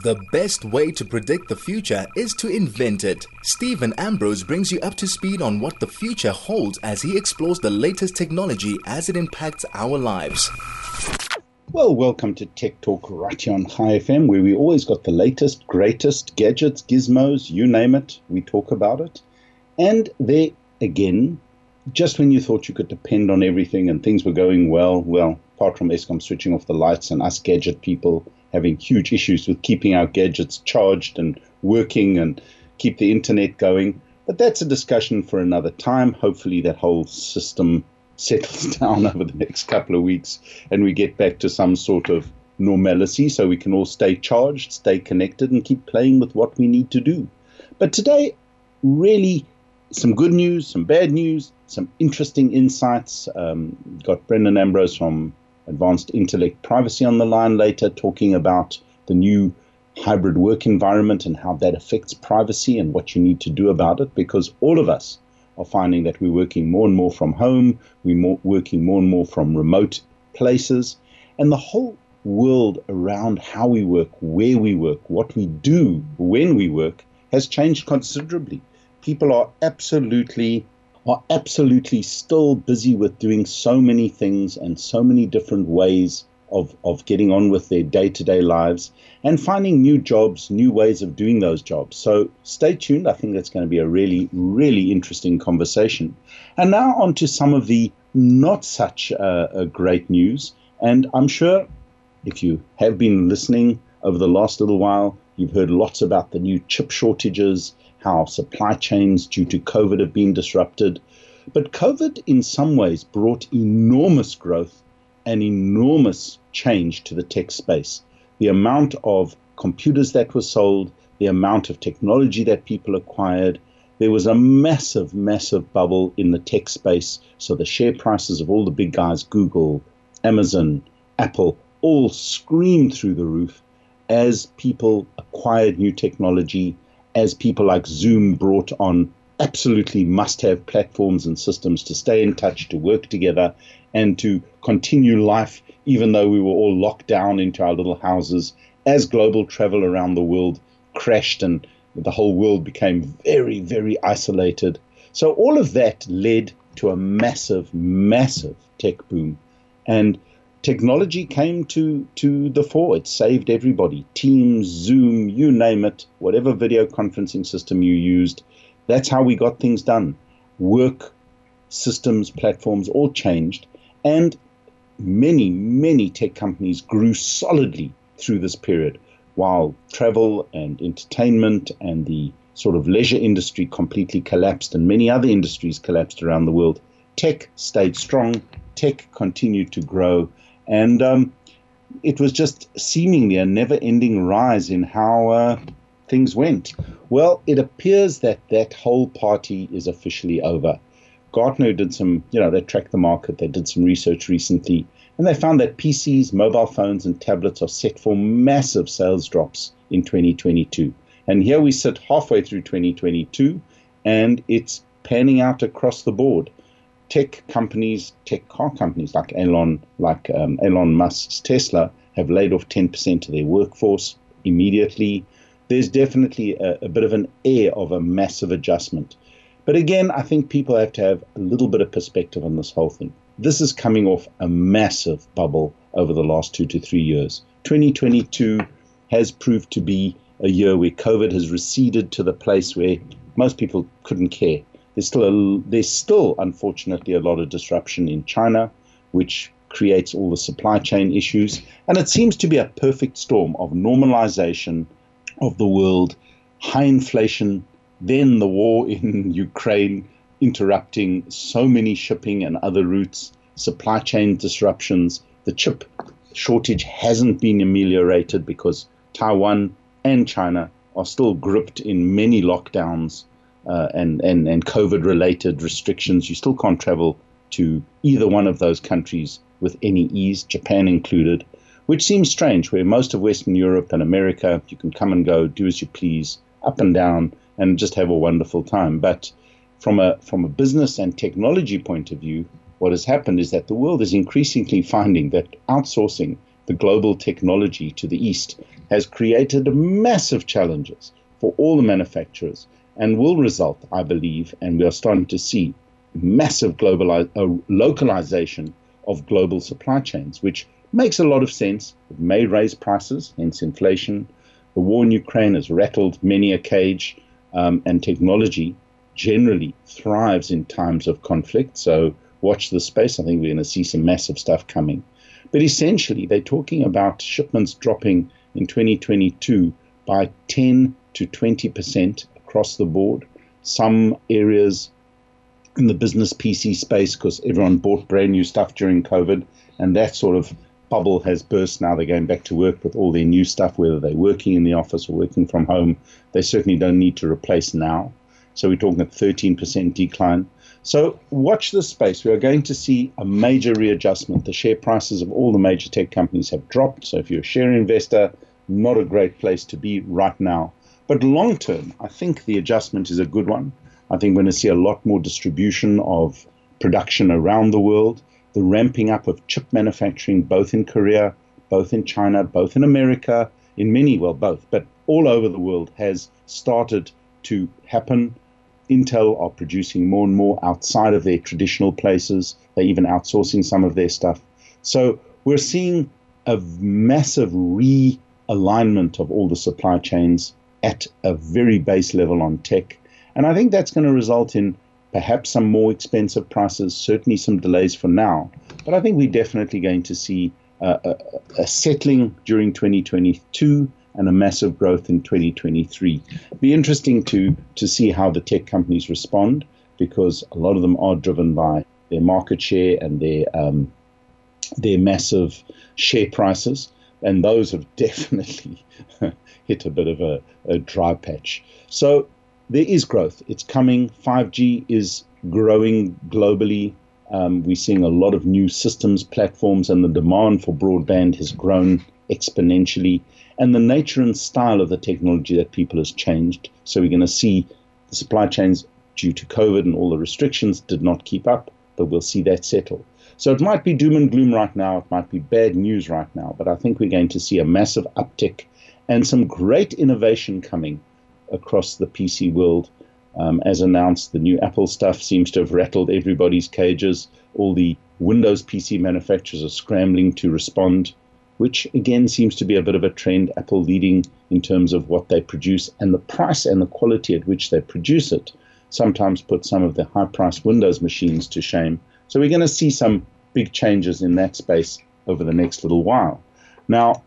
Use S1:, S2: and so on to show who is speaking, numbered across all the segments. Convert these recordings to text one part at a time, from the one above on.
S1: The best way to predict the future is to invent it. Stephen Ambrose brings you up to speed on what the future holds as he explores the latest technology as it impacts our lives.
S2: Well, welcome to Tech Talk right here on Chai FM, where we always got the latest, greatest gadgets, gizmos, you name it, we talk about it. And there again, just when you thought you could depend on everything and things were going well, well, apart from Eskom switching off the lights and us gadget people having huge issues with keeping our gadgets charged and working and keep the internet going. But that's a discussion for another time. Hopefully, that whole system settles down over the next couple of weeks and we get back to some sort of normalcy so we can all stay charged, stay connected, and keep playing with what we need to do. But today, really, some good news, some bad news, some interesting insights. Um, got Brendon Ambrose from Advanced Intellect Privacy on the line later, talking about the new hybrid work environment and how that affects privacy and what you need to do about it, because all of us are finding that we're working more and more from home, we're more, working more and more from remote places, and the whole world around how we work, where we work, what we do when we work has changed considerably. People are absolutely are absolutely still busy with doing so many things and so many different ways of, of getting on with their day to day lives and finding new jobs, new ways of doing those jobs. So stay tuned. I think that's going to be a really, really interesting conversation. And now on to some of the not such uh, uh great news. And I'm sure if you have been listening over the last little while, you've heard lots about the new chip shortages how supply chains due to COVID have been disrupted. But COVID, in some ways, brought enormous growth and enormous change to the tech space. The amount of computers that were sold, the amount of technology that people acquired, there was a massive, massive bubble in the tech space. So the share prices of all the big guys, Google, Amazon, Apple, all screamed through the roof as people acquired new technology as people like Zoom brought on absolutely must have platforms and systems to stay in touch, to work together, and to continue life, even though we were all locked down into our little houses, as global travel around the world crashed and the whole world became very, very isolated. So, all of that led to a massive, massive tech boom. And technology came to, to the fore. It saved everybody. Teams, Zoom, you name it, whatever video conferencing system you used, that's how we got things done. Work systems, platforms all changed. And many, many tech companies grew solidly through this period, while travel and entertainment and the sort of leisure industry completely collapsed and many other industries collapsed around the world. Tech stayed strong, tech continued to grow, and um, it was just seemingly a never ending rise in how uh, things went. Well, it appears that that whole party is officially over. Gartner did some, you know, they tracked the market, they did some research recently, and they found that PCs, mobile phones, and tablets are set for massive sales drops in 2022. And here we sit halfway through 2022, and it's panning out across the board tech companies, tech car companies like Elon, like um, Elon Musk's Tesla, have laid off 10% of their workforce immediately. There's definitely a, a bit of an air of a massive adjustment. But again, I think people have to have a little bit of perspective on this whole thing. This is coming off a massive bubble over the last two to three years. 2022 has proved to be a year where COVID has receded to the place where most people couldn't care. There's still a, there's still unfortunately a lot of disruption in China, which creates all the supply chain issues, and it seems to be a perfect storm of normalization of the world, high inflation, then the war in Ukraine interrupting so many shipping and other routes, supply chain disruptions. The chip shortage hasn't been ameliorated because Taiwan and China are still gripped in many lockdowns uh, and, and, and COVID related restrictions, you still can't travel to either one of those countries with any ease, Japan included, which seems strange, where most of Western Europe and America, you can come and go, do as you please, up and down, and just have a wonderful time. But from a, from a business and technology point of view, what has happened is that the world is increasingly finding that outsourcing the global technology to the East has created massive challenges for all the manufacturers and will result, I believe, and we are starting to see massive globalize, uh, localization of global supply chains, which makes a lot of sense. It may raise prices, hence inflation. The war in Ukraine has rattled many a cage, um, and technology generally thrives in times of conflict. So watch the space. I think we're going to see some massive stuff coming. But essentially, they're talking about shipments dropping in 2022 by 10 to 20 percent across the board. Some areas in the business PC space because everyone bought brand new stuff during COVID, and that sort of bubble has burst. Now they're going back to work with all their new stuff, whether they're working in the office or working from home. They certainly don't need to replace now. So we're talking a 13% decline. So watch this space. We are going to see a major readjustment. The share prices of all the major tech companies have dropped. So if you're a share investor, not a great place to be right now. But long term, I think the adjustment is a good one. I think we're going to see a lot more distribution of production around the world, the ramping up of chip manufacturing, both in Korea, both in China, both in America, in many, well, both, but all over the world has started to happen. Intel are producing more and more outside of their traditional places. They're even outsourcing some of their stuff. So we're seeing a massive realignment of all the supply chains at a very base level on tech. And I think that's going to result in perhaps some more expensive prices, certainly some delays for now. But I think we're definitely going to see uh, a, a, settling during 2022 and a massive growth in 2023. Be interesting to to see how the tech companies respond because a lot of them are driven by their market share and their um, their massive share prices, and those have definitely hit a bit of a, a dry patch. So there is growth. It's coming. 5G is growing globally. Um, we're seeing a lot of new systems, platforms, and the demand for broadband has grown exponentially. And the nature and style of the technology that people has changed. So we're going to see the supply chains due to COVID and all the restrictions did not keep up, but we'll see that settle. So it might be doom and gloom right now. It might be bad news right now, but I think we're going to see a massive uptick and some great innovation coming across the PC world. Um, as announced, the new Apple stuff seems to have rattled everybody's cages. All the Windows PC manufacturers are scrambling to respond, which again seems to be a bit of a trend. Apple leading in terms of what they produce and the price and the quality at which they produce it sometimes put some of the high priced Windows machines to shame. So we're going to see some big changes in that space over the next little while. Now,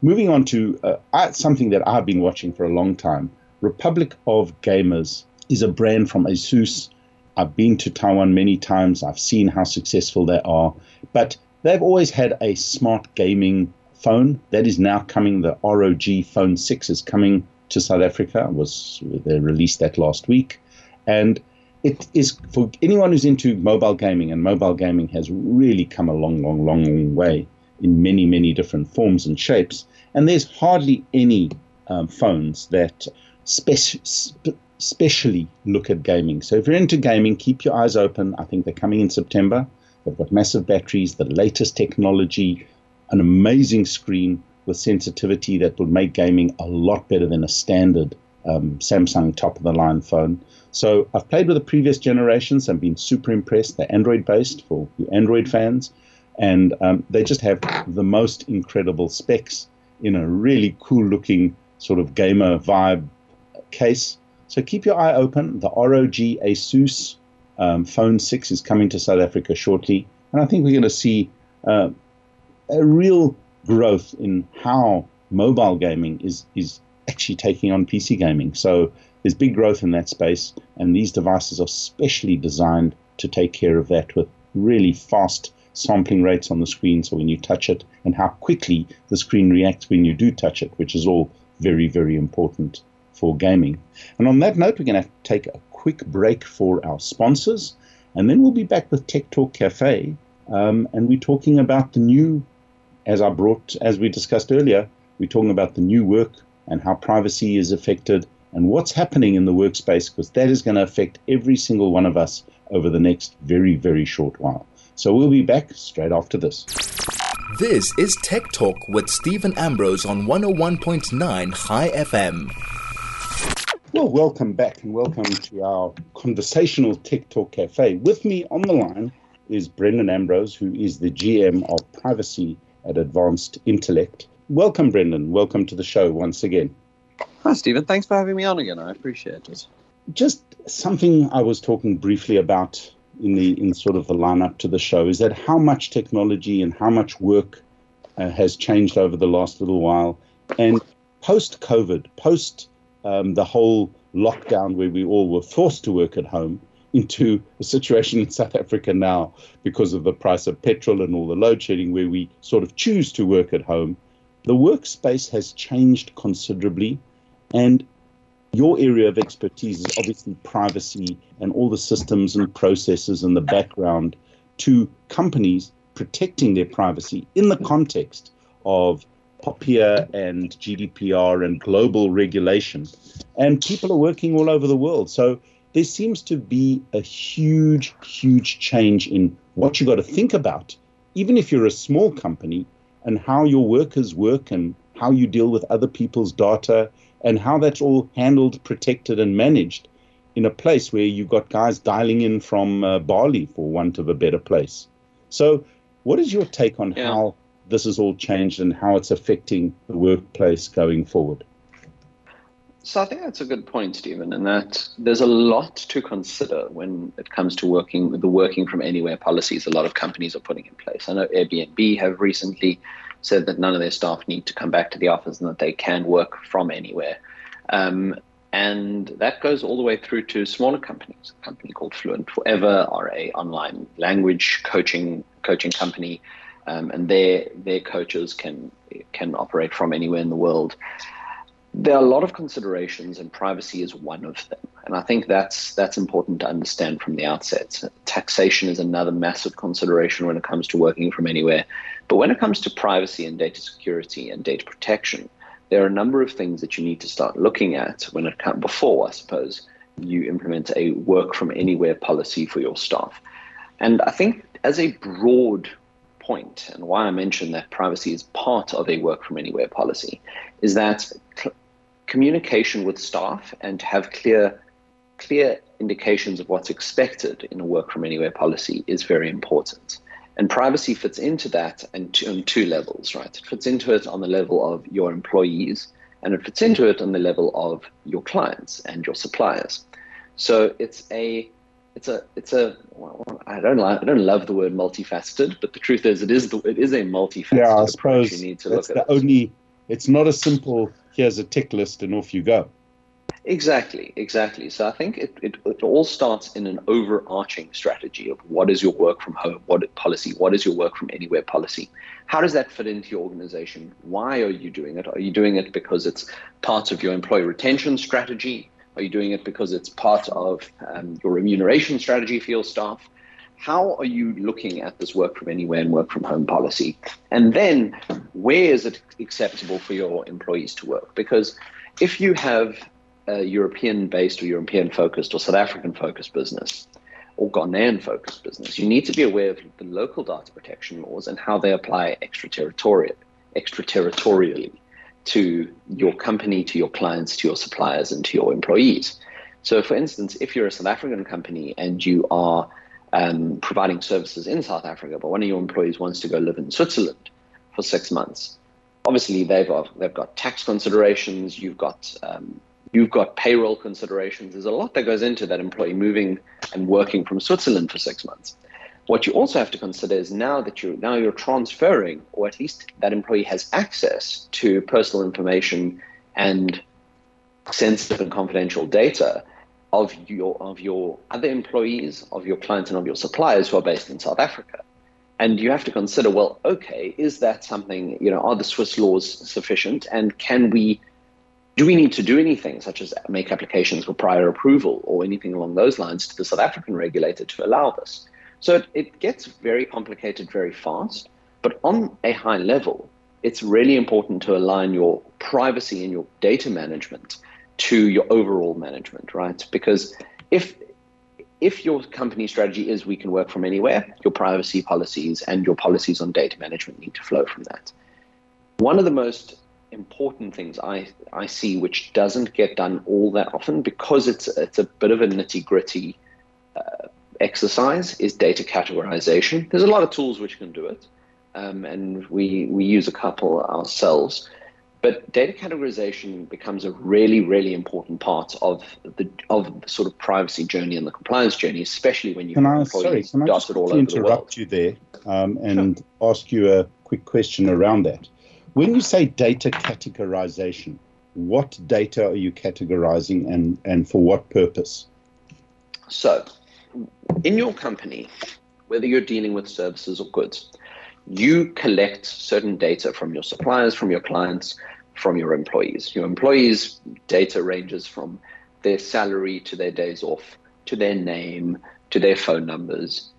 S2: moving on to uh, something that I've been watching for a long time Republic of Gamers is a brand from ASUS. I've been to Taiwan many times. I've seen how successful they are. But they've always had a smart gaming phone that is now coming. The ROG Phone 6 is coming to South Africa. Was they released that last week. And it is for anyone who's into mobile gaming, and mobile gaming has really come a long, long, long, long way in many, many different forms and shapes. And there's hardly any um, phones that speci- specially look at gaming. So if you're into gaming, keep your eyes open. I think they're coming in September. They've got massive batteries, the latest technology, an amazing screen with sensitivity that will make gaming a lot better than a standard um, Samsung top of the line phone. So I've played with the previous generations. I've been super impressed. They're Android based for you Android fans, and um, they just have the most incredible specs in a really cool looking sort of gamer vibe case. So keep your eye open. The ROG Asus um, Phone 6 is coming to South Africa shortly. And I think we're going to see uh, a real growth in how mobile gaming is, is actually taking on PC gaming. So there's big growth in that space. And these devices are specially designed to take care of that with really fast sampling rates on the screen. So when you touch it, and how quickly the screen reacts when you do touch it, which is all very, very important for gaming. And on that note, we're going to take a quick break for our sponsors, and then we'll be back with Tech Talk Cafe, um, and we're talking about the new, as I brought, as we discussed earlier, we're talking about the new work and how privacy is affected and what's happening in the workspace, because that is going to affect every single one of us over the next very, very short while. So we'll be back straight after this.
S1: This is Tech Talk with Stephen Ambrose on 101.9 Chai FM.
S2: Well, welcome back and welcome to our conversational Tech Talk Cafe. With me on the line is Brendon Ambrose, who is the GM of Privacy at Advanced Intellect. Welcome, Brendon. Welcome to the show once again.
S3: Hi, Stephen. Thanks for having me on again. I appreciate it.
S2: Just something I was talking briefly about in the in sort of the lineup to the show is that how much technology and how much work uh, has changed over the last little while, and post COVID, post um, the whole lockdown where we all were forced to work at home, into a situation in South Africa now because of the price of petrol and all the load shedding, where we sort of choose to work at home. The workspace has changed considerably, and your area of expertise is obviously privacy and all the systems and processes and the background to companies protecting their privacy in the context of POPIA and GDPR and global regulation. And people are working all over the world. So there seems to be a huge, huge change in what you got to think about, even if you're a small company, and how your workers work and how you deal with other people's data and how that's all handled, protected, and managed in a place where you've got guys dialing in from uh, Bali, for want of a better place. So, what is your take on yeah. how this has all changed and how it's affecting the workplace going forward?
S3: So I think that's a good point, Stephen, and that there's a lot to consider when it comes to working with the working from anywhere policies a lot of companies are putting in place. I know Airbnb have recently said that none of their staff need to come back to the office and that they can work from anywhere. Um, and that goes all the way through to smaller companies. A company called Fluent Forever are a online language coaching coaching company, um, and their their coaches can can operate from anywhere in the world. There are a lot of considerations, and privacy is one of them. And I think that's that's important to understand from the outset. Taxation is another massive consideration when it comes to working from anywhere. But when it comes to privacy and data security and data protection, there are a number of things that you need to start looking at when it comes before, I suppose, you implement a work from anywhere policy for your staff. And I think as a broad point, and why I mentioned that privacy is part of a work from anywhere policy, is that communication with staff and to have clear clear indications of what's expected in a work from anywhere policy is very important. And privacy fits into that and on two levels, right? It fits into it on the level of your employees, and it fits into it on the level of your clients and your suppliers. So it's a it's a it's a well, I don't like I don't love the word multifaceted, but the truth is it is the, it is a multifaceted
S2: yeah, I suppose You need to look at the it. only. It's not a simple here's a tick list and off you go.
S3: Exactly, exactly. So I think it, it, it, all starts in an overarching strategy of what is your work from home, what policy, what is your work from anywhere policy. How does that fit into your organization? Why are you doing it? Are you doing it because it's part of your employee retention strategy? Are you doing it because it's part of um, your remuneration strategy for your staff? How are you looking at this work from anywhere and work from home policy? And then where is it acceptable for your employees to work? Because if you have a European based or European focused or South African focused business or Ghanaian focused business, you need to be aware of the local data protection laws and how they apply extraterritorial, extraterritorially to your company, to your clients, to your suppliers, and to your employees. So, for instance, if you're a South African company and you are um, providing services in South Africa, but one of your employees wants to go live in Switzerland for six months, obviously they've got, they've got tax considerations, you've got um, You've got payroll considerations. There's a lot that goes into that employee moving and working from Switzerland for six months. What you also have to consider is now that you're now you're transferring, or at least that employee has access to personal information and sensitive and confidential data of your of your other employees, of your clients, and of your suppliers who are based in South Africa. And you have to consider, well, okay, is that something, you know, are the Swiss laws sufficient? And can we do we need to do anything, such as make applications for prior approval or anything along those lines to the South African regulator to allow this? So it, it gets very complicated very fast. But on a high level, it's really important to align your privacy and your data management to your overall management, right? Because if if your company strategy is we can work from anywhere, your privacy policies and your policies on data management need to flow from that. One of the most important things I, I see which doesn't get done all that often because it's it's a bit of a nitty gritty uh, exercise is data categorization. There's a lot of tools which can do it, um, and we we use a couple ourselves. But data categorization becomes a really, really important part of the of the sort of privacy journey and the compliance journey, especially when you
S2: can I, sorry, can I just all interrupt you there um, and sure. ask you a quick question around that? When you say data categorization, what data are you categorizing and, and for what purpose?
S3: So, in your company, whether you're dealing with services or goods, you collect certain data from your suppliers, from your clients, from your employees. Your employees' data ranges from their salary to their days off, to their name, to their phone numbers,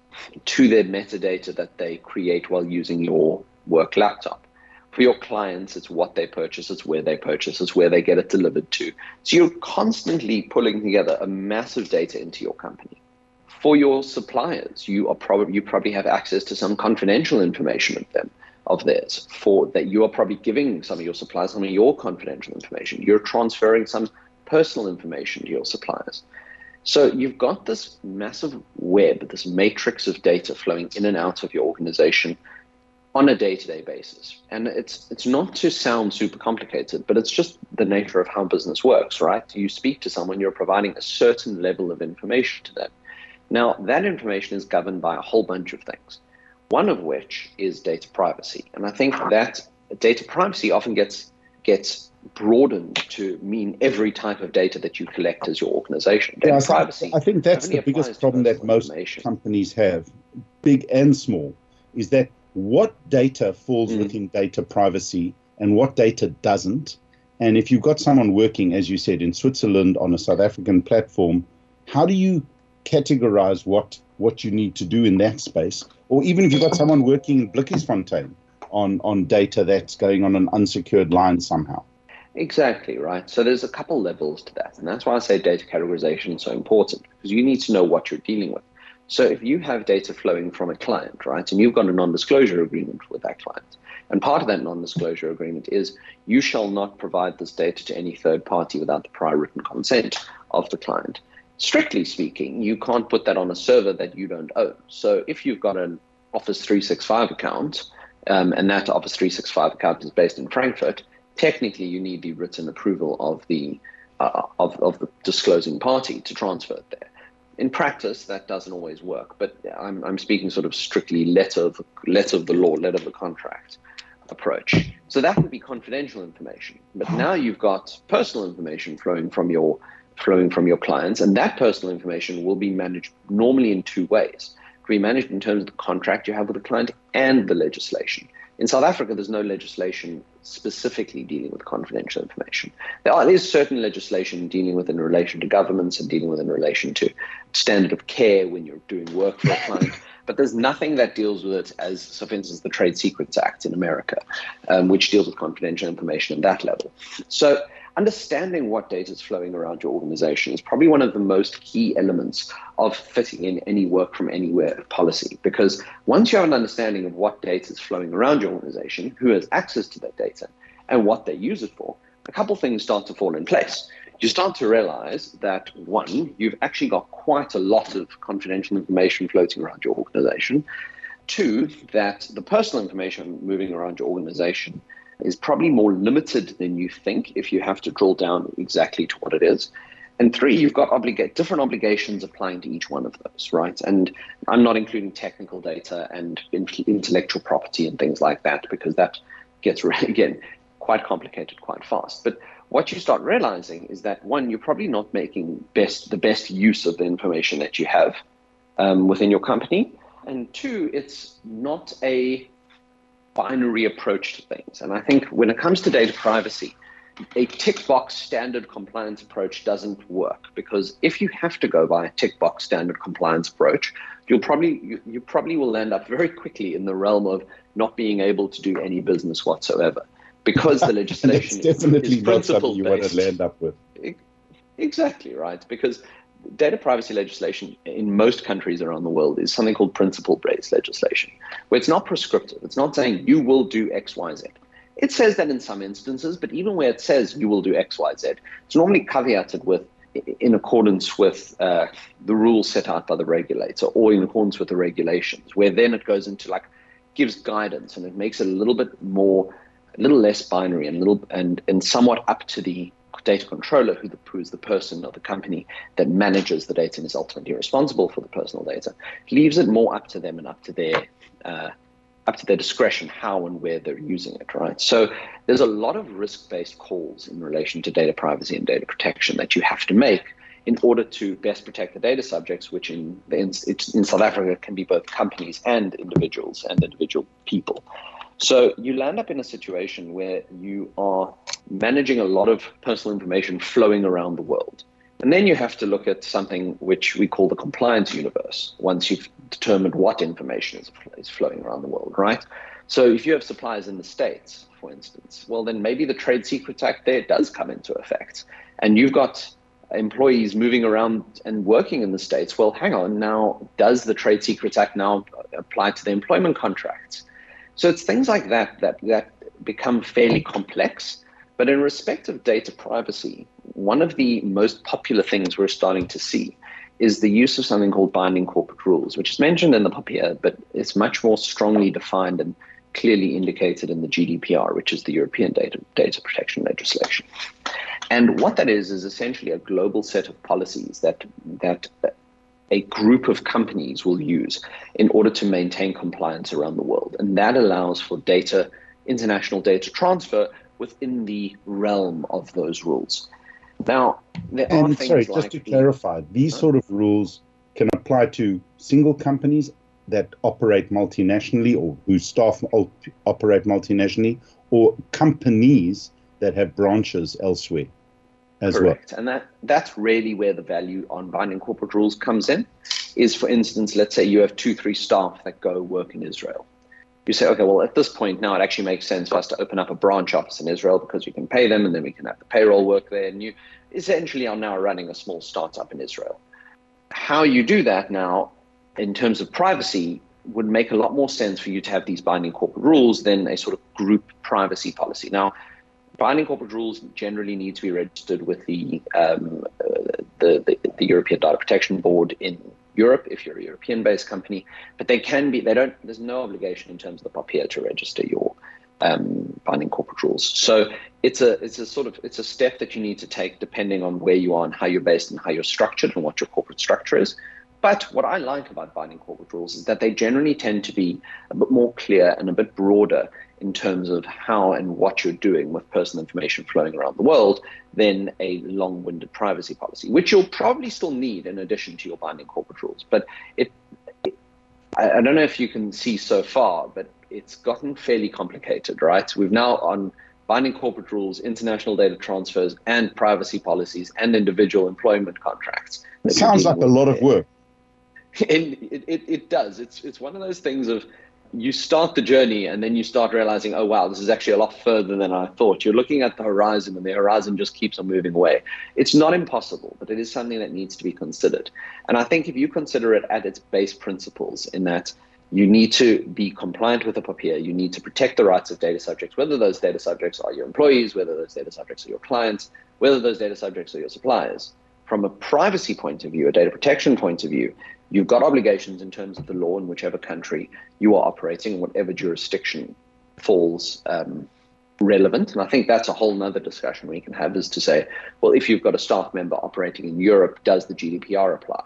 S3: to their metadata that they create while using your work laptop. For your clients, it's what they purchase, it's where they purchase, it's where they get it delivered to. So you're constantly pulling together a massive data into your company for your suppliers, you are probably you probably have access to some confidential information of them of theirs for that you are probably giving some of your suppliers some of your confidential information. You're transferring some personal information to your suppliers. So you've got this massive web, this matrix of data flowing in and out of your organization on a day-to-day basis. And it's it's not to sound super complicated, but it's just the nature of how business works, right? You speak to someone, you're providing a certain level of information to them. Now, that information is governed by a whole bunch of things, one of which is data privacy. And I think that data privacy often gets gets broadened to mean every type of data that you collect as your organization. Data
S2: yeah,
S3: privacy.
S2: I think that's the biggest problem that most companies have, big and small, is that what data falls mm. within data privacy and what data doesn't. And if you've got someone working, as you said, in Switzerland on a South African platform, how do you categorize what what you need to do in that space, or even if you've got someone working in Blickisfontein on on data that's going on an unsecured line somehow.
S3: Exactly right. So there's a couple levels to that, and that's why I say data categorization is so important because you need to know what you're dealing with. So if you have data flowing from a client, right, and you've got a non-disclosure agreement with that client, and part of that non-disclosure agreement is you shall not provide this data to any third party without the prior written consent of the client strictly speaking, you can't put that on a server that you don't own. So if you've got an Office 365 account, um, and that Office 365 account is based in Frankfurt, technically you need the written approval of the uh, of, of the disclosing party to transfer it there. In practice, that doesn't always work, but I'm, I'm speaking sort of strictly letter of, letter of the law, letter of the contract approach. So that would be confidential information. But now you've got personal information flowing from your flowing from your clients. And that personal information will be managed normally in two ways. It can be managed in terms of the contract you have with the client and the legislation. In South Africa, there's no legislation specifically dealing with confidential information. There is certain legislation dealing with in relation to governments and dealing with in relation to standard of care when you're doing work for a client. but there's nothing that deals with it as, so for instance, the Trade Secrets Act in America, um, which deals with confidential information at that level. So understanding what data is flowing around your organization is probably one of the most key elements of fitting in any work from anywhere policy. Because once you have an understanding of what data is flowing around your organization, who has access to that data, and what they use it for, a couple things start to fall in place. You start to realize that one, you've actually got quite a lot of confidential information floating around your organization. Two, that the personal information moving around your organization is probably more limited than you think if you have to drill down exactly to what it is. And three, you've got obliga- different obligations applying to each one of those, right? And I'm not including technical data and intellectual property and things like that because that gets, again, quite complicated quite fast. But what you start realizing is that one, you're probably not making best the best use of the information that you have um, within your company. And two, it's not a binary approach to things. And I think when it comes to data privacy, a tick box standard compliance approach doesn't work because if you have to go by a tick box standard compliance approach, you'll probably you, you probably will end up very quickly in the realm of not being able to do any business whatsoever because the legislation
S2: definitely
S3: is
S2: something you want to land up with.
S3: Exactly right, because data privacy legislation in most countries around the world is something called principle-based legislation, where it's not prescriptive. It's not saying you will do X, Y, Z. It says that in some instances, but even where it says you will do X, Y, Z, it's normally caveated with in accordance with uh, the rules set out by the regulator or in accordance with the regulations, where then it goes into like gives guidance and it makes it a little bit more, a little less binary and little and and somewhat up to the data controller, who, is the person or the company that manages the data and is ultimately responsible for the personal data, leaves it more up to them and up to their uh, up to their discretion how and where they're using it, right? So there's a lot of risk-based calls in relation to data privacy and data protection that you have to make in order to best protect the data subjects, which in in, in South Africa can be both companies and individuals and individual people. So you land up in a situation where you are managing a lot of personal information flowing around the world. And then you have to look at something which we call the compliance universe once you've determined what information is, is flowing around the world, right? So if you have suppliers in the States, for instance, well, then maybe the Trade Secrets Act there does come into effect. And you've got employees moving around and working in the States. Well, hang on, now, does the Trade Secrets Act now apply to the employment contracts? So it's things like that that, that become fairly complex. But in respect of data privacy, one of the most popular things we're starting to see is the use of something called binding corporate rules, which is mentioned in the POPIA, but it's much more strongly defined and clearly indicated in the GDPR, which is the European data, data protection legislation. And what that is is essentially a global set of policies that that a group of companies will use in order to maintain compliance around the world. And that allows for data, international data transfer within the realm of those rules. Now, there and
S2: are things sorry, like just to the, clarify, these huh? sort of rules can apply to single companies that operate multinationally or whose staff operate multinationally, or companies that have branches elsewhere as Correct.
S3: well. And that that's really where the value on binding corporate rules comes in. Is for instance, let's say you have two, three staff that go work in Israel. You say, okay, well, at this point now, it actually makes sense for us to open up a branch office in Israel because we can pay them, and then we can have the payroll work there. And you essentially are now running a small startup in Israel. How you do that now, in terms of privacy, would make a lot more sense for you to have these binding corporate rules than a sort of group privacy policy. Now, binding corporate rules generally need to be registered with the, um, uh, the, the, the European Data Protection Board in Europe if you're a European-based company, but they can be. They don't. There's no obligation in terms of the POPIA to register your um, binding corporate rules. So it's a it's a sort of it's a step that you need to take depending on where you are and how you're based and how you're structured and what your corporate structure is. But what I like about binding corporate rules is that they generally tend to be a bit more clear and a bit broader in terms of how and what you're doing with personal information flowing around the world than a long winded privacy policy, which you'll probably still need in addition to your binding corporate rules. But it, it I, I don't know if you can see so far, but it's gotten fairly complicated, right? We've now on binding corporate rules, international data transfers, and privacy policies and individual employment contracts.
S2: It sounds like a lot of work.
S3: And it, it, it does. It's it's one of those things of you start the journey and then you start realizing, oh, wow, this is actually a lot further than I thought. You're looking at the horizon and the horizon just keeps on moving away. It's not impossible, but it is something that needs to be considered. And I think if you consider it at its base principles, in that you need to be compliant with the POPIA, you need to protect the rights of data subjects, whether those data subjects are your employees, whether those data subjects are your clients, whether those data subjects are your suppliers. From a privacy point of view, a data protection point of view, You've got obligations in terms of the law in whichever country you are operating, in whatever jurisdiction falls um, relevant. And I think that's a whole other discussion we can have is to say, well, if you've got a staff member operating in Europe, does the GDPR apply?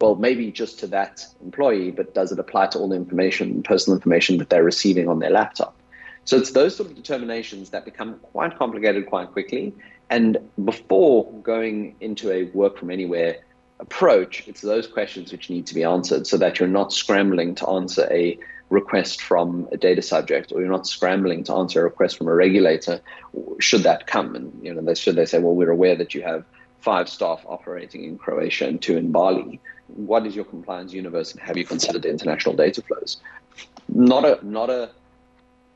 S3: Well, maybe just to that employee, but does it apply to all the information, personal information that they're receiving on their laptop? So it's those sort of determinations that become quite complicated quite quickly. And before going into a work from anywhere approach, it's those questions which need to be answered so that you're not scrambling to answer a request from a data subject or you're not scrambling to answer a request from a regulator should that come. And you know they should they say well we're aware that you have five staff operating in Croatia and two in Bali. What is your compliance universe and have you considered international data flows? Not a not a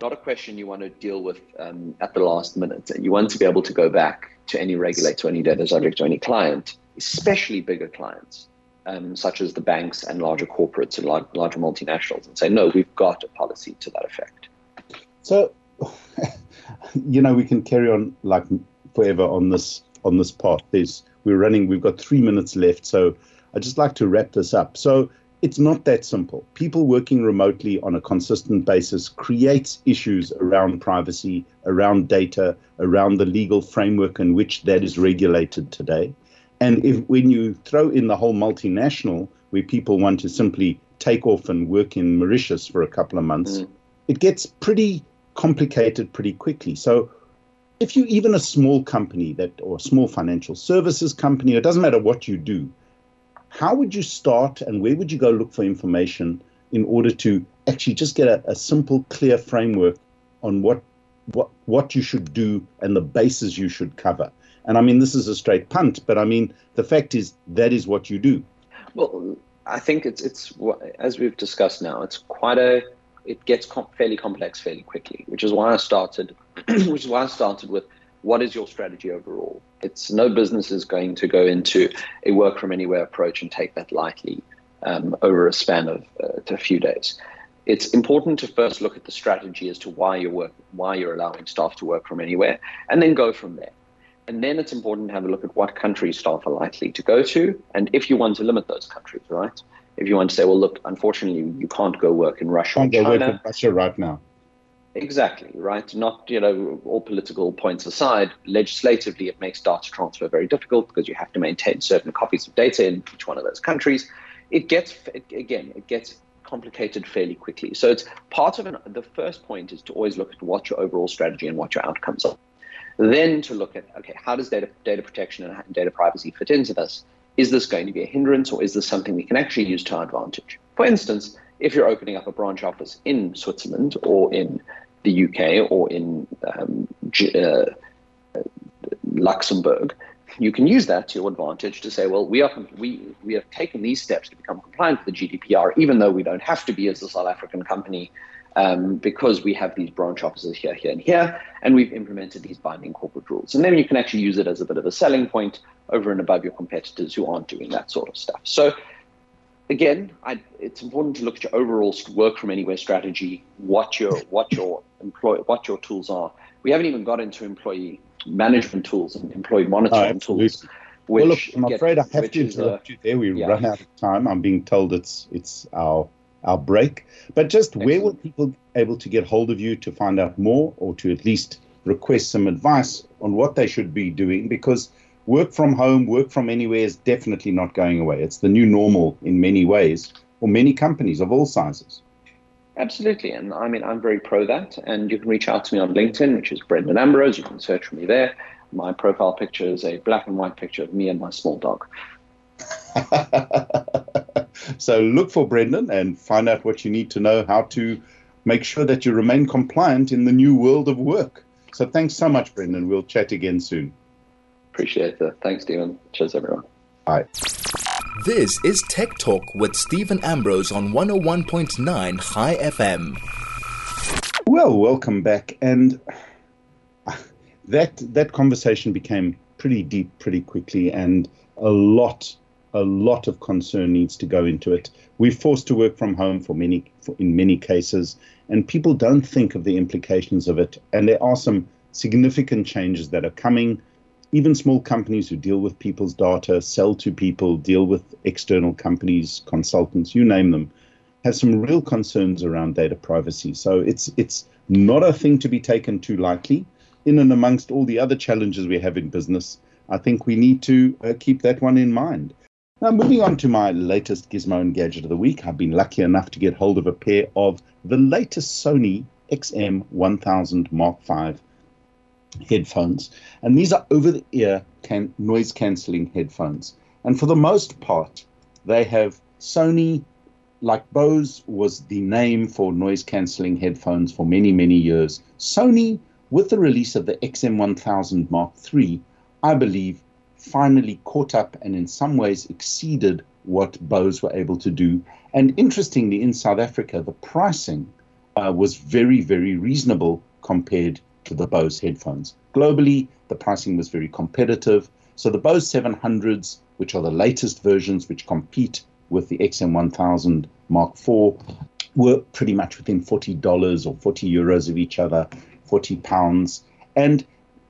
S3: not a question you want to deal with um, at the last minute. You want to be able to go back to any regulator any data subject or any client especially bigger clients, um, such as the banks and larger corporates and large, larger multinationals, and say, no, we've got a policy to that effect.
S2: So, you know, we can carry on like forever on this on this path. There's we're running. We've got three minutes left, so I'd just like to wrap this up. So it's not that simple. People working remotely on a consistent basis creates issues around privacy, around data, around the legal framework in which that is regulated today. And if when you throw in the whole multinational, where people want to simply take off and work in Mauritius for a couple of months, mm. it gets pretty complicated pretty quickly. So if you even a small company that or a small financial services company, it doesn't matter what you do, how would you start and where would you go look for information in order to actually just get a, a simple, clear framework on what what what you should do and the bases you should cover? And I mean, this is a straight punt, but I mean, the fact is that is what you do.
S3: Well, I think it's it's as we've discussed now. It's quite a it gets fairly complex fairly quickly, which is why I started, which is why I started with what is your strategy overall. It's no business is going to go into a work from anywhere approach and take that lightly um, over a span of uh, a few days. It's important to first look at the strategy as to why you're work, why you're allowing staff to work from anywhere, and then go from there. And then it's important to have a look at what countries staff are likely to go to, and if you want to limit those countries, right? if you want to say, well, look, unfortunately, you can't go work in Russia
S2: can't go Work in Russia right now.
S3: Exactly right. Not you know all political points aside. Legislatively, it makes data transfer very difficult because you have to maintain certain copies of data in each one of those countries. It gets it, again, it gets complicated fairly quickly. So it's part of an, the first point is to always look at what your overall strategy and what your outcomes are. Then to look at okay, how does data data protection and data privacy fit into this? is this going to be a hindrance or is this something we can actually use to our advantage? For instance, if you're opening up a branch office in Switzerland or in the UK or in um, uh, Luxembourg, you can use that to your advantage to say, well, we are we we have taken these steps to become compliant with the GDPR, even though we don't have to be as a South African company um, because we have these branch offices here, here, and here, and we've implemented these binding corporate rules. And then you can actually use it as a bit of a selling point over and above your competitors who aren't doing that sort of stuff. So, again, I, it's important to look at your overall work from anywhere strategy, what your what your employ what your tools are. We haven't even got into employee management tools and employee monitoring oh, tools.
S2: well, look, I'm afraid I have to interrupt you there. We yeah. run out of time. I'm being told it's it's our our break. But just Excellent. where will people be able to get hold of you to find out more or to at least request some advice on what they should be doing? Because work from home, work from anywhere is definitely not going away. It's the new normal in many ways for many companies of all sizes.
S3: Absolutely. And I mean, I'm very pro that. And you can reach out to me on LinkedIn, which is Brendon Ambrose. You can search for me there. My profile picture is a black and white picture of me and my small dog.
S2: so look for Brendon and find out what you need to know how to make sure that you remain compliant in the new world of work. So thanks so much, Brendon. We'll chat again soon.
S3: Appreciate it. Thanks, Stephen. Cheers, everyone.
S2: Bye.
S1: This is Tech Talk with Stephen Ambrose on 101.9 Chai FM.
S2: Well, welcome back. And that that conversation became pretty deep pretty quickly and a lot a lot of concern needs to go into it. We're forced to work from home for many, for, in many cases, and people don't think of the implications of it. And there are some significant changes that are coming. Even small companies who deal with people's data, sell to people, deal with external companies, consultants, you name them, have some real concerns around data privacy. So it's it's not a thing to be taken too lightly. In and amongst all the other challenges we have in business, I think we need to uh, keep that one in mind. Now, moving on to my latest gizmo and gadget of the week, I've been lucky enough to get hold of a pair of the latest Sony XM1000 Mark V headphones. And these are over the ear can- noise cancelling headphones. And for the most part, they have Sony, like Bose was the name for noise cancelling headphones for many, many years. Sony, with the release of the XM1000 Mark III, I believe finally caught up and in some ways exceeded what Bose were able to do. And interestingly, in South Africa, the pricing uh, was very, very reasonable compared to the Bose headphones. Globally, the pricing was very competitive. So the Bose 700s which are the latest versions which compete with the XM1000 Mark IV, were pretty much within $40 or 40 euros of each other, 40 pounds. And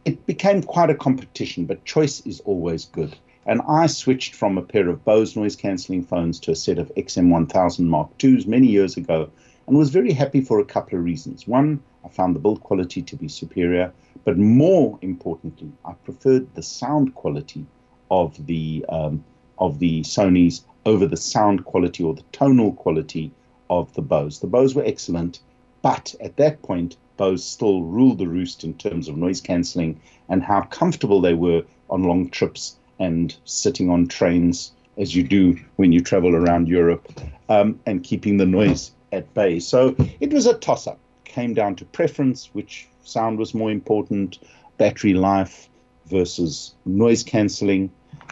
S2: it became quite a competition, but choice is always good. And I switched from a pair of Bose noise cancelling phones to a set of XM1000 Mark IIs many years ago and was very happy for a couple of reasons. One, I found the build quality to be superior, but more importantly, I preferred the sound quality of the um, of the Sony's over the sound quality or the tonal quality of the Bose. The Bose were excellent, but at that point, Bose still ruled the roost in terms of noise cancelling and how comfortable they were on long trips and sitting on trains as you do when you travel around Europe um, and keeping the noise at bay. So it was a toss up. Came down to preference, which sound was more important, battery life versus noise cancelling.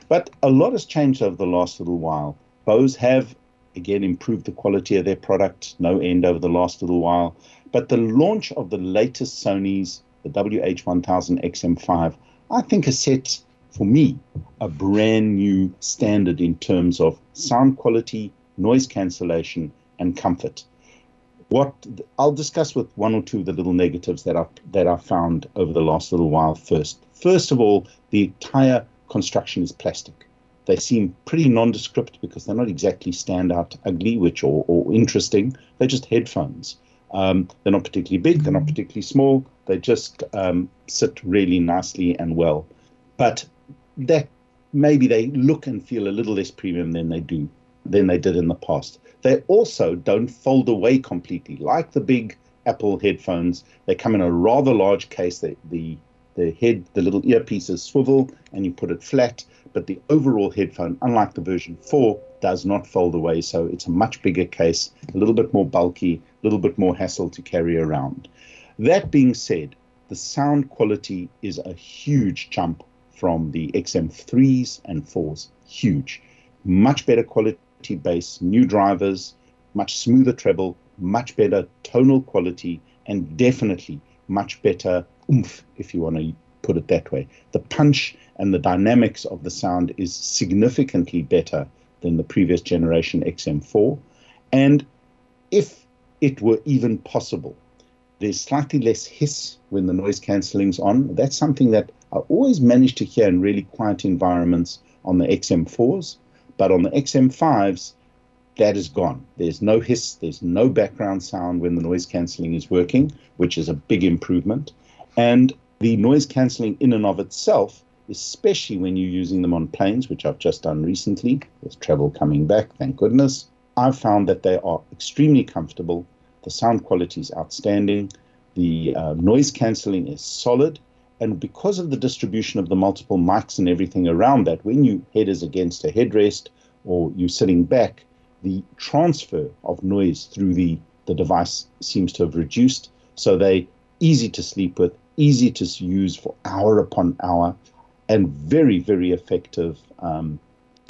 S2: But a lot has changed over the last little while. Bose have again improved the quality of their product, no end over the last little while. But the launch of the latest Sony's, the WH1000 XM5, I think has set for me, a brand new standard in terms of sound quality, noise cancellation, and comfort. What I'll discuss with one or two of the little negatives that I that I found over the last little while first. First of all, the entire construction is plastic. They seem pretty nondescript because they're not exactly standout ugly, which or, or interesting. They're just headphones. Um, they're not particularly big. They're not particularly small. They just um, sit really nicely and well. But that maybe they look and feel a little less premium than they do than they did in the past. They also don't fold away completely like the big Apple headphones. They come in a rather large case. They, the the head, the little earpieces swivel and you put it flat, but the overall headphone, unlike the version 4, does not fold away. So it's a much bigger case, a little bit more bulky, a little bit more hassle to carry around. That being said, the sound quality is a huge jump from the XM3s and 4s. Huge. Much better quality bass, new drivers, much smoother treble, much better tonal quality, and definitely much better oomph, if you want to put it that way. The punch and the dynamics of the sound is significantly better than the previous generation XM4. And if it were even possible, there's slightly less hiss when the noise cancelling's on. That's something that I always manage to hear in really quiet environments on the XM4s, but on the XM5s, that is gone. There's no hiss, there's no background sound when the noise cancelling is working, which is a big improvement. And the noise cancelling in and of itself, especially when you're using them on planes, which I've just done recently, with travel coming back, thank goodness, I've found that they are extremely comfortable. The sound quality is outstanding. The uh, noise cancelling is solid and because of the distribution of the multiple mics and everything around that, when your head is against a headrest or you're sitting back, the transfer of noise through the, the device seems to have reduced. So they easy to sleep with, easy to use for hour upon hour, and very, very effective um,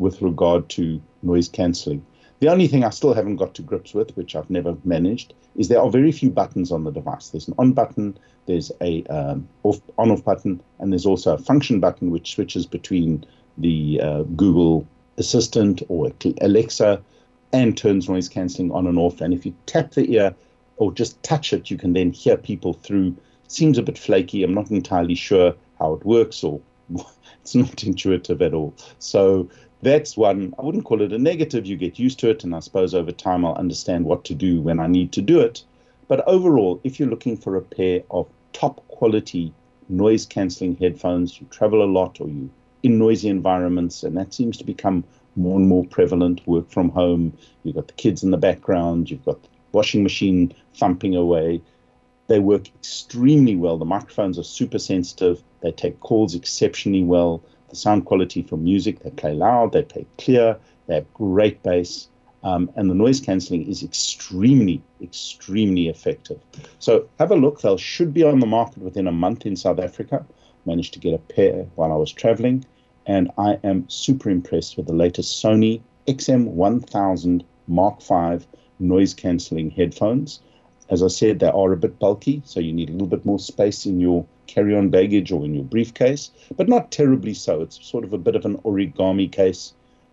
S2: with regard to noise cancelling. The only thing I still haven't got to grips with, which I've never managed, is there are very few buttons on the device. There's an on button, there's a um, off, on off button, and there's also a function button which switches between the uh, Google Assistant or Alexa and turns noise cancelling on and off. And if you tap the ear or just touch it, you can then hear people through. Seems a bit flaky. I'm not entirely sure how it works or it's not intuitive at all. So that's one. I wouldn't call it a negative. You get used to it, and I suppose over time I'll understand what to do when I need to do it. But overall, if you're looking for a pair of top quality noise cancelling headphones, you travel a lot or you in noisy environments, and that seems to become more and more prevalent. Work from home, you've got the kids in the background, you've got the washing machine thumping away. They work extremely well. The microphones are super sensitive. They take calls exceptionally well the sound quality for music. They play loud, they play clear, they have great bass, um, and the noise cancelling is extremely, extremely effective. So have a look. They should be on the market within a month in South Africa. Managed to get a pair while I was traveling, and I am super impressed with the latest Sony XM1000 Mark V noise cancelling headphones. As I said, they are a bit bulky, so you need a little bit more space in your carry on baggage or in your briefcase, but not terribly so. It's sort of a bit of an origami case.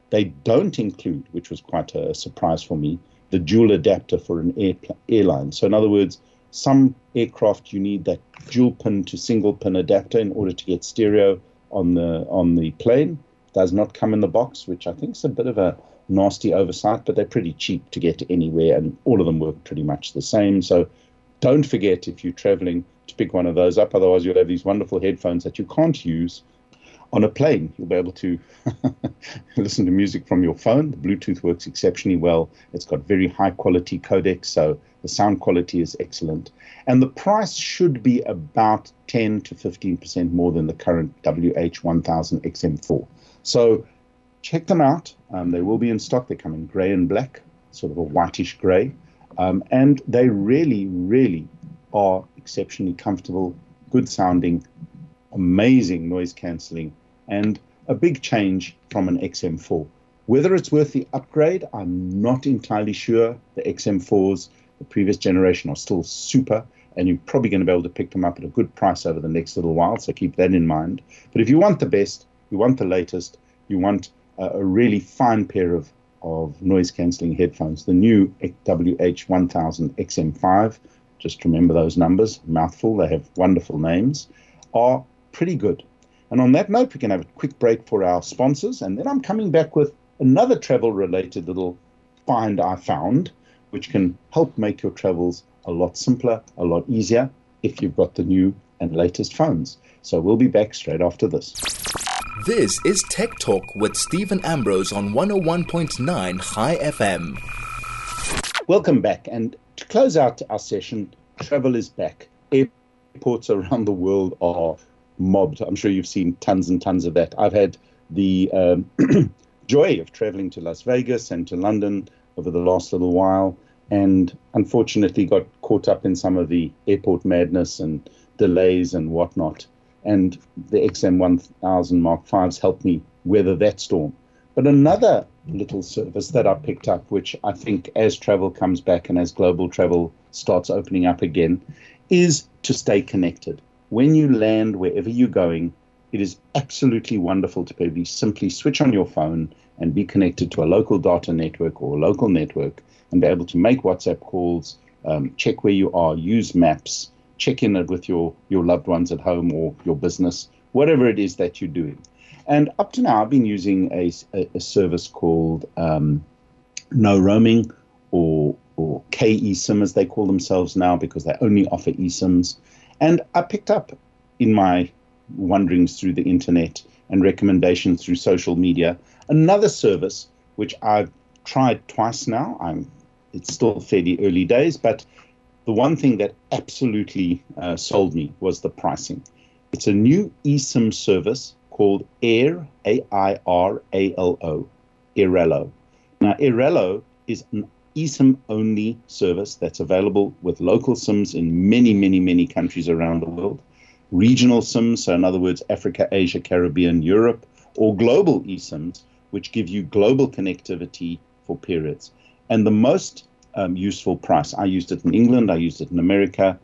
S2: They don't include, which was quite a surprise for me, the dual adapter for an air, airline. So, in other words, some aircraft you need that dual pin to single pin adapter in order to get stereo on the on the plane. Does not come in the box, which I think is a bit of a nasty oversight, but they're pretty cheap to get anywhere, and all of them work pretty much the same. So don't forget if you're traveling to pick one of those up. Otherwise, you'll have these wonderful headphones that you can't use on a plane. You'll be able to listen to music from your phone. The Bluetooth works exceptionally well. It's got very high quality codecs, so the sound quality is excellent. And the price should be about 10 to 15% more than the current WH1000 XM4. So check them out. Um, they will be in stock. They come in grey and black, sort of a whitish grey. Um, and they really, really are exceptionally comfortable, good sounding, amazing noise cancelling, and a big change from an XM4. Whether it's worth the upgrade, I'm not entirely sure. The XM4s, the previous generation, are still super, and you're probably going to be able to pick them up at a good price over the next little while, so keep that in mind. But if you want the best, you want the latest, you want a really fine pair of, of noise cancelling headphones. The new WH1000 XM5, just remember those numbers, mouthful, they have wonderful names, are pretty good. And on that note, we can have a quick break for our sponsors, and then I'm coming back with another travel related little find I found, which can help make your travels a lot simpler, a lot easier if you've got the new and latest phones. So we'll be back straight after this.
S1: This is Tech Talk with Stephen Ambrose on 101.9 Chai FM.
S2: Welcome back. And to close out our session, travel is back. Airports around the world are mobbed. I'm sure you've seen tons and tons of that. I've had the um, joy of traveling to Las Vegas and to London over the last little while, and unfortunately got caught up in some of the airport madness and delays and whatnot and the XM1000 Mark V's helped me weather that storm. But another little service that I picked up, which I think as travel comes back and as global travel starts opening up again, is to stay connected. When you land wherever you're going, it is absolutely wonderful to be simply switch on your phone and be connected to a local data network or a local network and be able to make WhatsApp calls, um, check where you are, use maps, check in with your, your loved ones at home or your business, whatever it is that you're doing. And up to now, I've been using a, a, a service called um, No Roaming or, or KeSIM, as they call themselves now, because they only offer eSIMs. And I picked up in my wanderings through the internet and recommendations through social media another service which I've tried twice now. I'm it's still fairly early days, but the one thing that absolutely uh, sold me was the pricing. It's a new eSIM service called Air, A I R A L O, Airalo. Now, Airalo is an eSIM only service that's available with local SIMs in many, many, many countries around the world. Regional SIMs, so in other words, Africa, Asia, Caribbean, Europe, or global eSIMs, which give you global connectivity for periods. And the most um, useful price. I used it in England, I used it in America,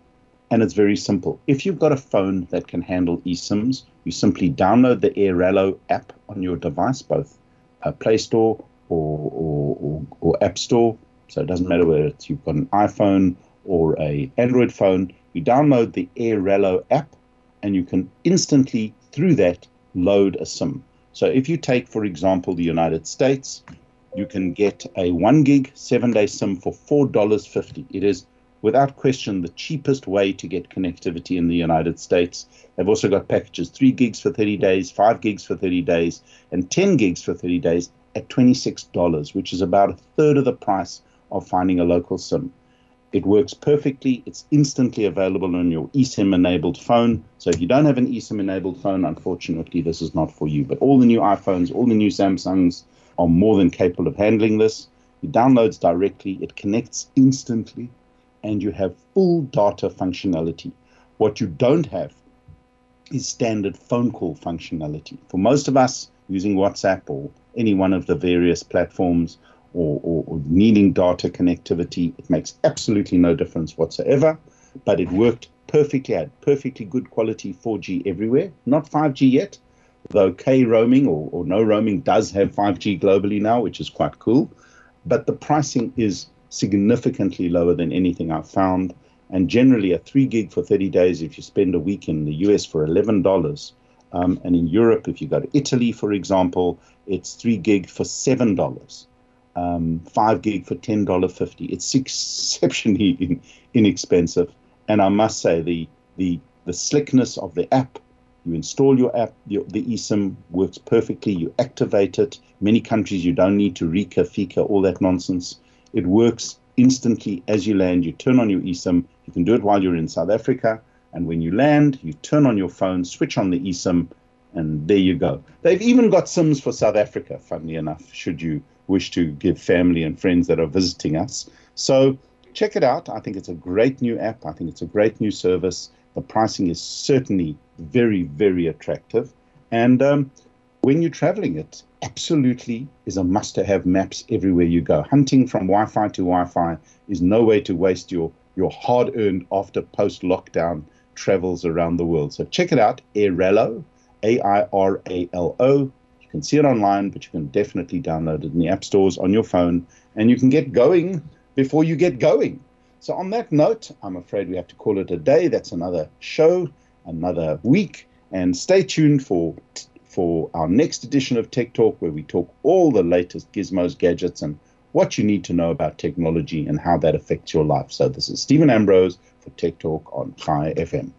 S2: and it's very simple. If you've got a phone that can handle eSIMs, you simply download the Airalo app on your device, both uh, Play Store or, or, or, or App Store. So it doesn't matter whether it's you've got an iPhone or a Android phone. You download the Airalo app, and you can instantly through that load a SIM. So if you take, for example, the United States, you can get a one gig seven day SIM for $4.50. It is without question the cheapest way to get connectivity in the United States. They've also got packages 3 gigs for 30 days, 5 gigs for 30 days, and 10 gigs for 30 days at $26, which is about a third of the price of finding a local SIM. It works perfectly. It's instantly available on your eSIM enabled phone. So if you don't have an eSIM enabled phone, unfortunately, this is not for you. But all the new iPhones, all the new Samsungs, are more than capable of handling this. It downloads directly, it connects instantly, and you have full data functionality. What you don't have is standard phone call functionality. For most of us using WhatsApp or any one of the various platforms or, or, or needing data connectivity, it makes absolutely no difference whatsoever, but it worked perfectly had perfectly good quality 4G everywhere. Not 5G yet, though K roaming or, or no roaming does have 5G globally now, which is quite cool. But the pricing is significantly lower than anything I've found. And generally, a 3 gig for 30 days, if you spend a week in the US for $11, um, and in Europe, if you go to Italy, for example, it's 3 gig for $7, um, 5 gig for $10.50. It's exceptionally in, inexpensive. And I must say, the, the, the slickness of the app you install your app, your, the eSIM works perfectly. You activate it. Many countries you don't need to RICA, FICA, all that nonsense. It works instantly as you land. You turn on your eSIM. You can do it while you're in South Africa. And when you land, you turn on your phone, switch on the eSIM, and there you go. They've even got SIMs for South Africa, funnily enough, should you wish to give family and friends that are visiting us. So check it out. I think it's a great new app. I think it's a great new service. The pricing is certainly very, very attractive. And um, when you're traveling, it absolutely is a must to have maps everywhere you go. Hunting from Wi Fi to Wi Fi is no way to waste your, your hard earned after post lockdown travels around the world. So check it out, Airalo, A I R A L O. You can see it online, but you can definitely download it in the app stores on your phone, and you can get going before you get going. So, on that note, I'm afraid we have to call it a day. That's another show, another week. And stay tuned for for our next edition of Tech Talk, where we talk all the latest gizmos, gadgets, and what you need to know about technology and how that affects your life. So, this is Stephen Ambrose for Tech Talk on Chai FM.